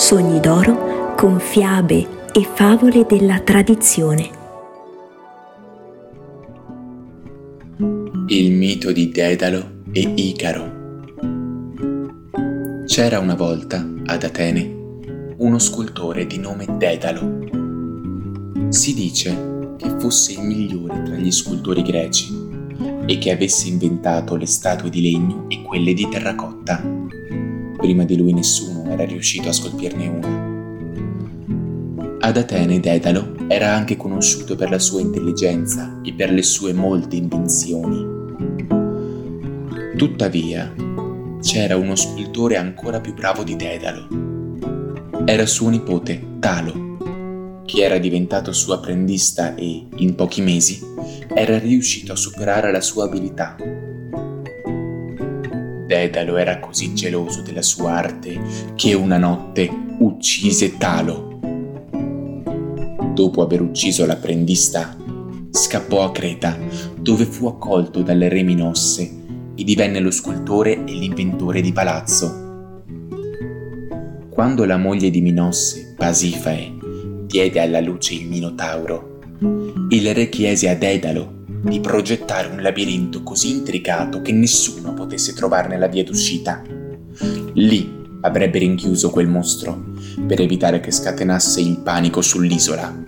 Sogni d'oro con fiabe e favole della tradizione. Il mito di Dedalo e Icaro. C'era una volta ad Atene uno scultore di nome Dedalo. Si dice che fosse il migliore tra gli scultori greci e che avesse inventato le statue di legno e quelle di terracotta. Prima di lui nessuno era riuscito a scolpirne una. Ad Atene Dedalo era anche conosciuto per la sua intelligenza e per le sue molte invenzioni. Tuttavia, c'era uno scultore ancora più bravo di Dedalo. Era suo nipote, Talo, che era diventato suo apprendista e, in pochi mesi, era riuscito a superare la sua abilità. Dedalo era così geloso della sua arte che una notte uccise Talo. Dopo aver ucciso l'apprendista, scappò a Creta, dove fu accolto dalle re Minosse e divenne lo scultore e l'inventore di palazzo. Quando la moglie di Minosse, Pasifae, diede alla luce il Minotauro, il re chiese a Dedalo di progettare un labirinto così intricato che nessuno potesse trovarne la via d'uscita. Lì avrebbe rinchiuso quel mostro per evitare che scatenasse il panico sull'isola.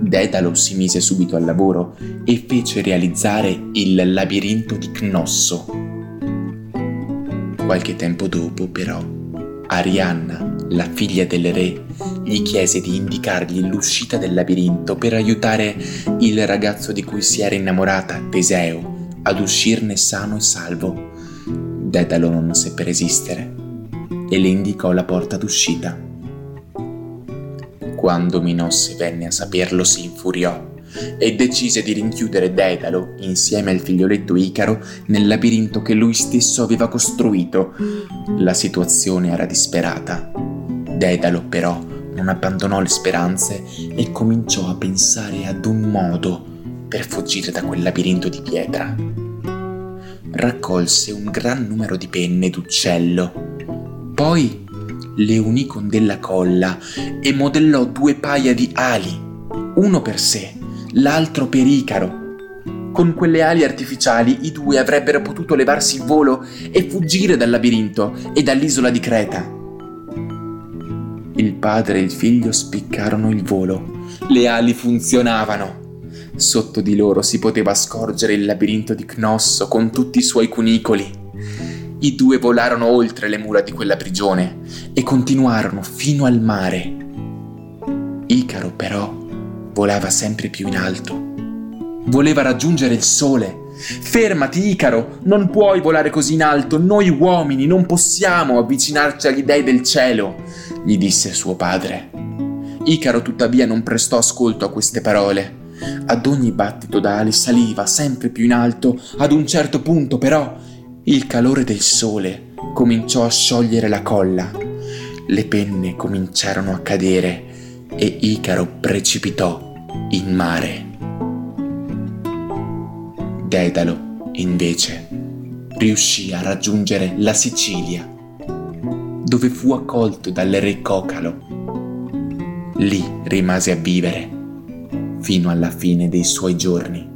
Dedalo si mise subito al lavoro e fece realizzare il labirinto di Cnosso. Qualche tempo dopo, però, Arianna la figlia del re, gli chiese di indicargli l'uscita del labirinto per aiutare il ragazzo di cui si era innamorata, Teseo, ad uscirne sano e salvo. Dedalo non seppe resistere e le indicò la porta d'uscita. Quando Minosse venne a saperlo si infuriò e decise di rinchiudere Dedalo insieme al figlioletto Icaro nel labirinto che lui stesso aveva costruito. La situazione era disperata Dedalo però non abbandonò le speranze e cominciò a pensare ad un modo per fuggire da quel labirinto di pietra. Raccolse un gran numero di penne d'uccello, poi le unì con della colla e modellò due paia di ali, uno per sé, l'altro per Icaro. Con quelle ali artificiali i due avrebbero potuto levarsi il volo e fuggire dal labirinto e dall'isola di Creta. Il padre e il figlio spiccarono il volo. Le ali funzionavano. Sotto di loro si poteva scorgere il labirinto di Cnosso con tutti i suoi cunicoli. I due volarono oltre le mura di quella prigione e continuarono fino al mare. Icaro però volava sempre più in alto. Voleva raggiungere il sole. Fermati, Icaro, non puoi volare così in alto. Noi uomini non possiamo avvicinarci agli dei del cielo gli disse suo padre. Icaro tuttavia non prestò ascolto a queste parole. Ad ogni battito d'ali saliva sempre più in alto, ad un certo punto però il calore del sole cominciò a sciogliere la colla. Le penne cominciarono a cadere e Icaro precipitò in mare. Dedalo, invece, riuscì a raggiungere la Sicilia dove fu accolto dal re Cocalo. Lì rimase a vivere fino alla fine dei suoi giorni.